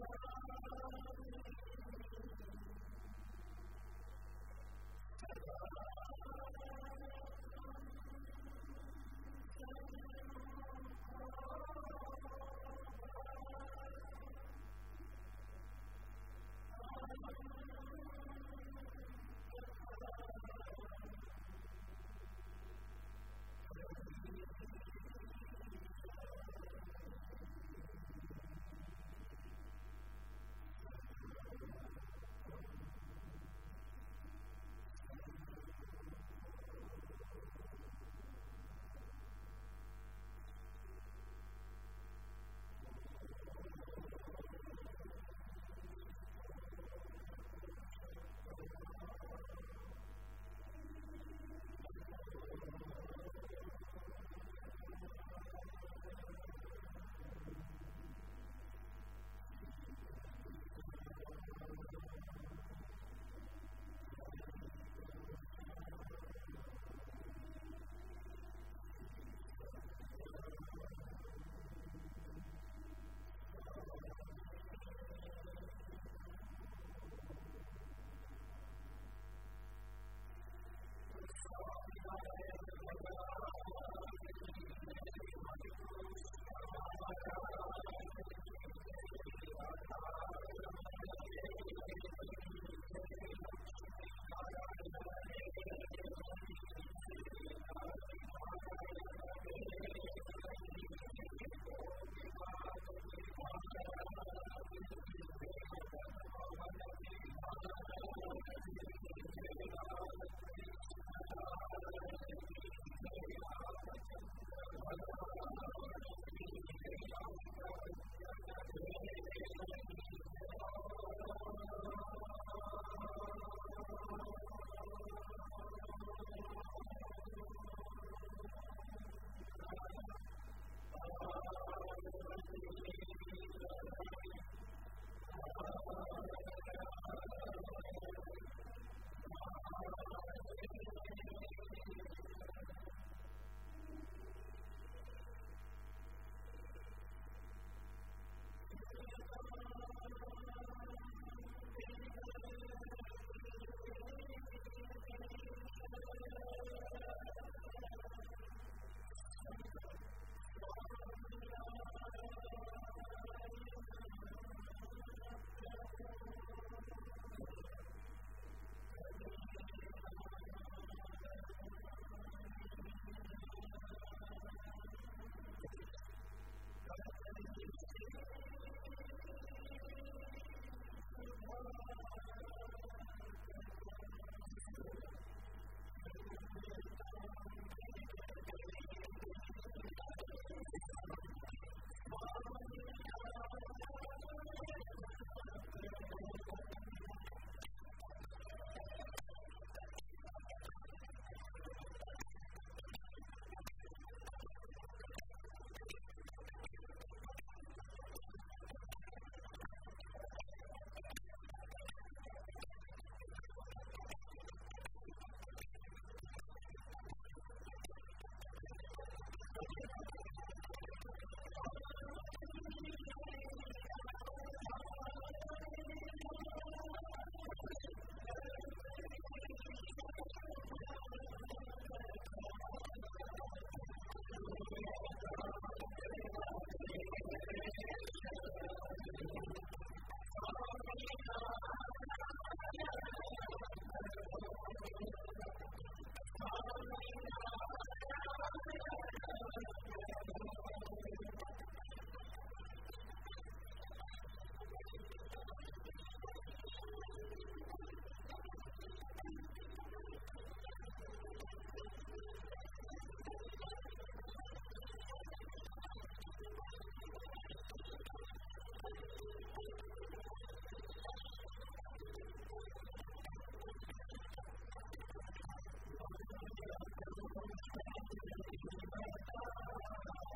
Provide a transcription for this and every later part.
Thank you.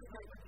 right.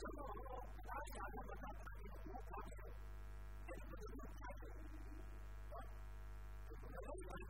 正是说后阿丽亚用了她大姐的国花手，的，啊，关系。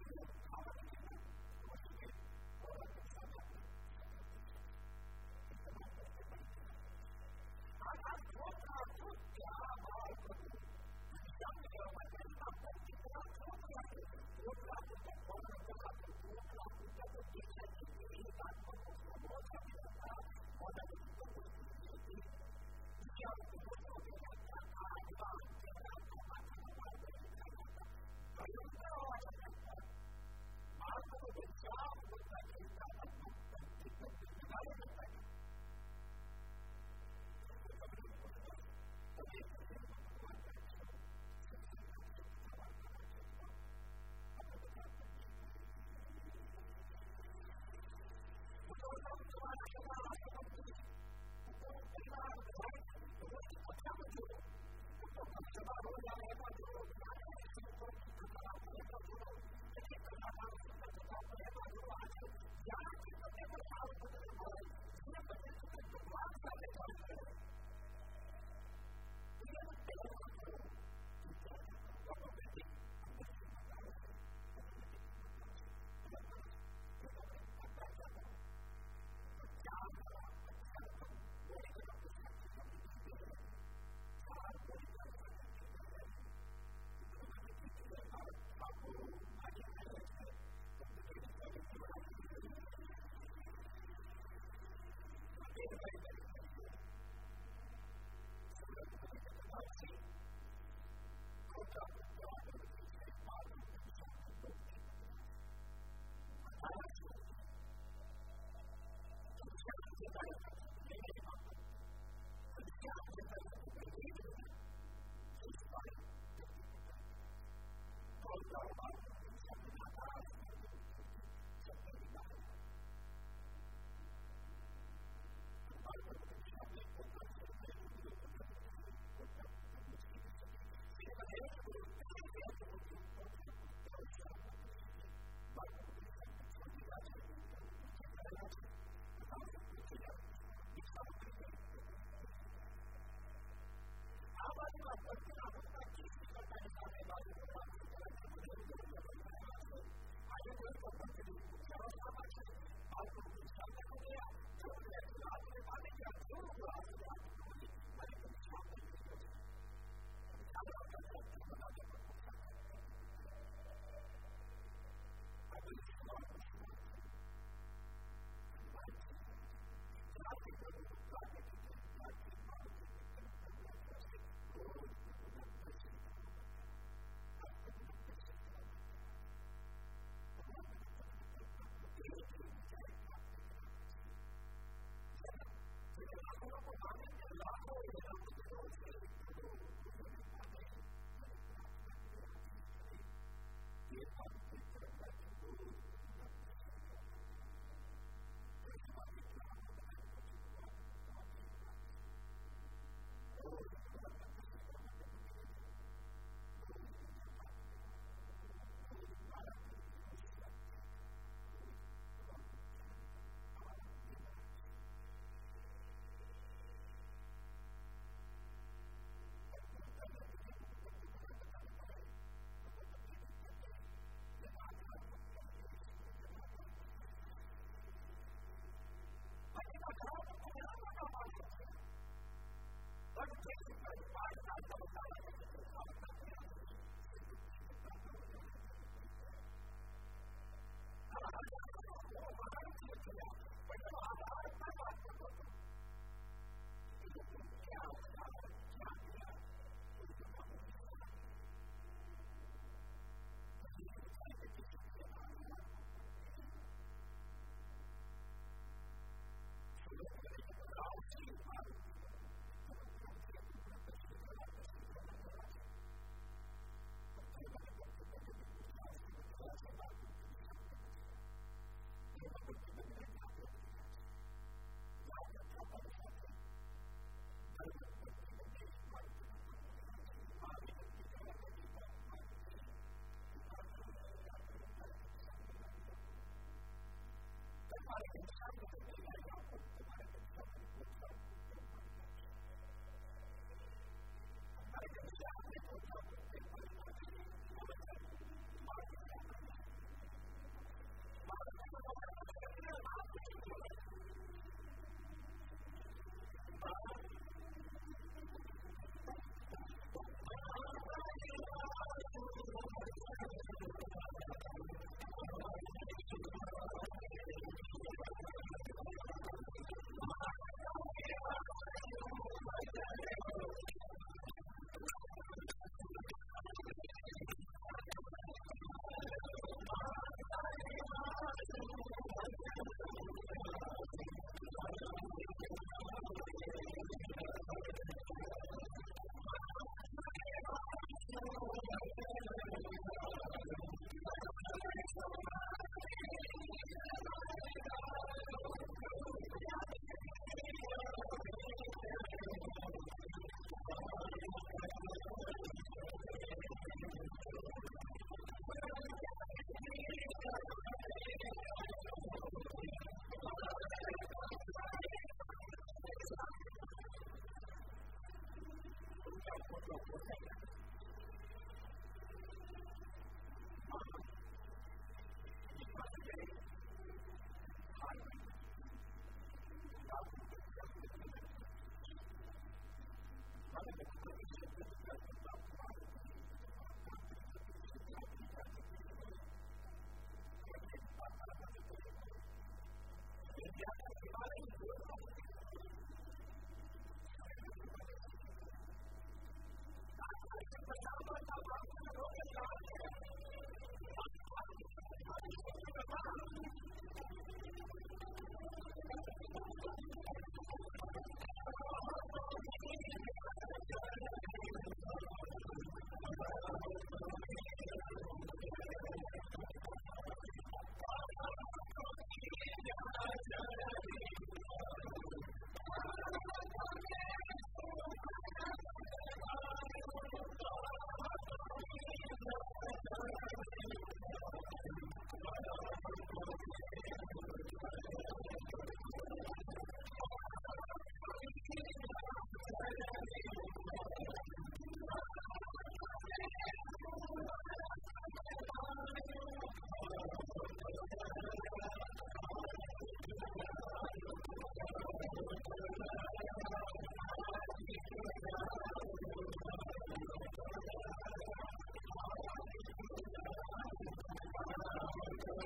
it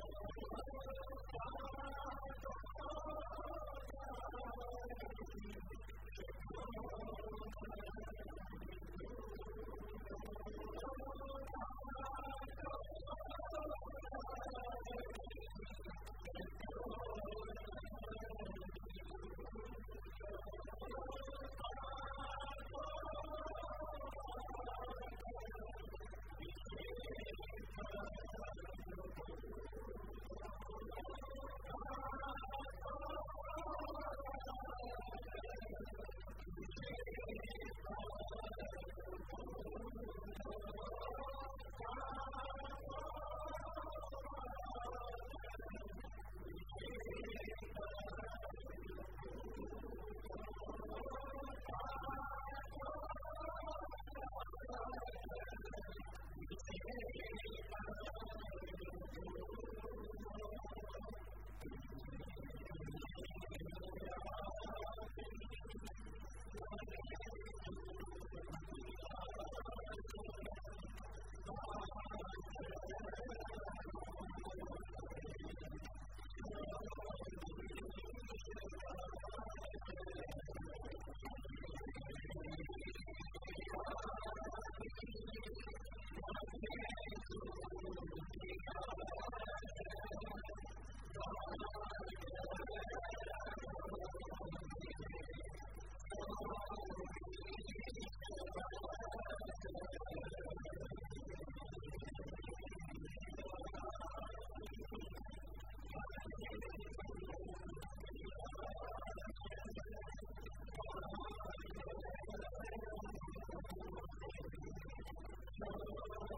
Thank you.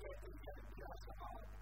Jesus and just on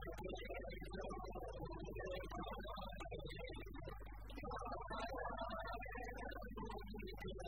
Thank you.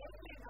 what is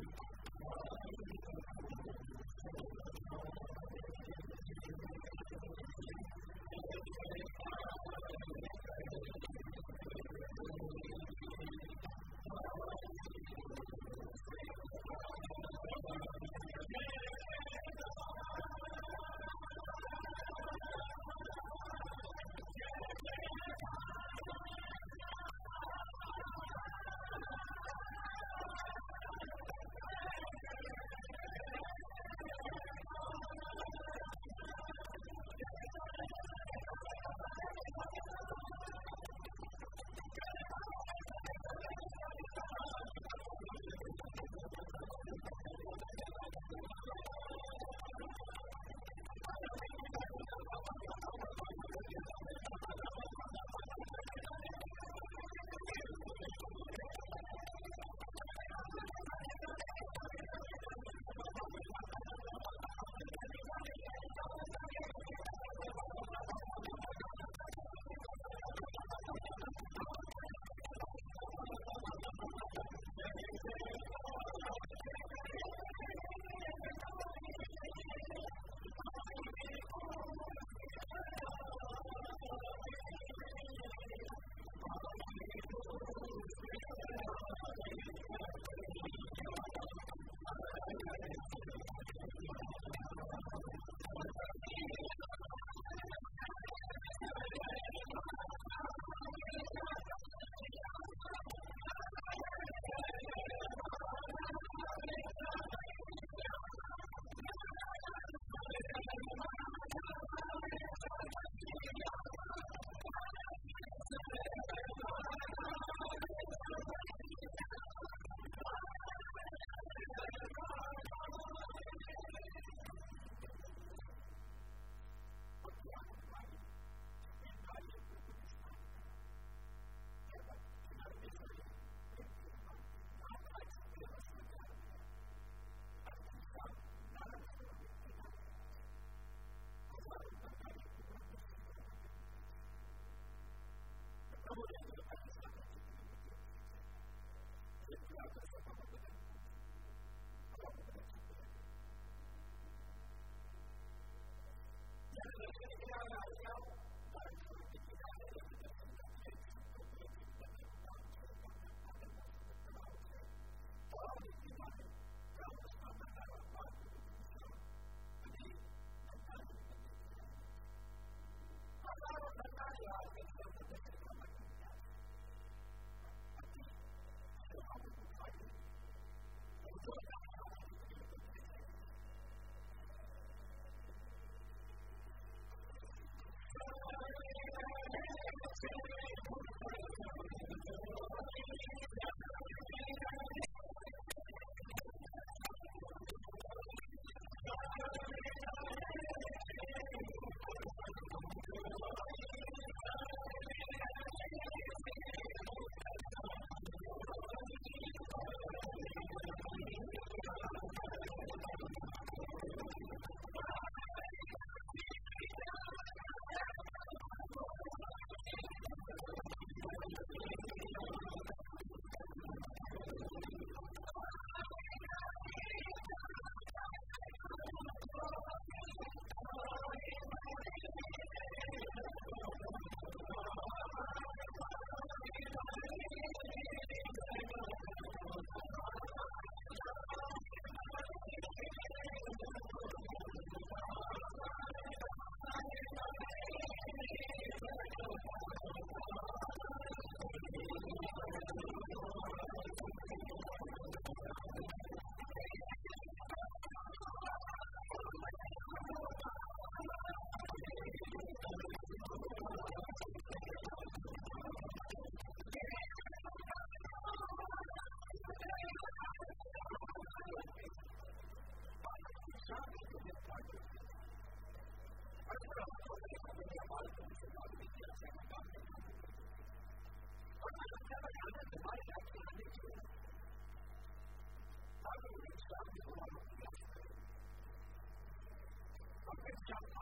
Christ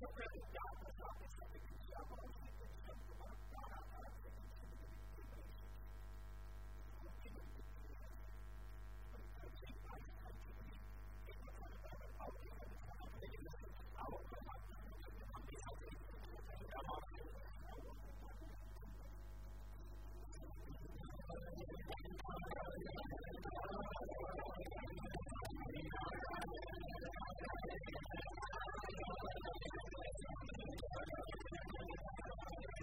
よし!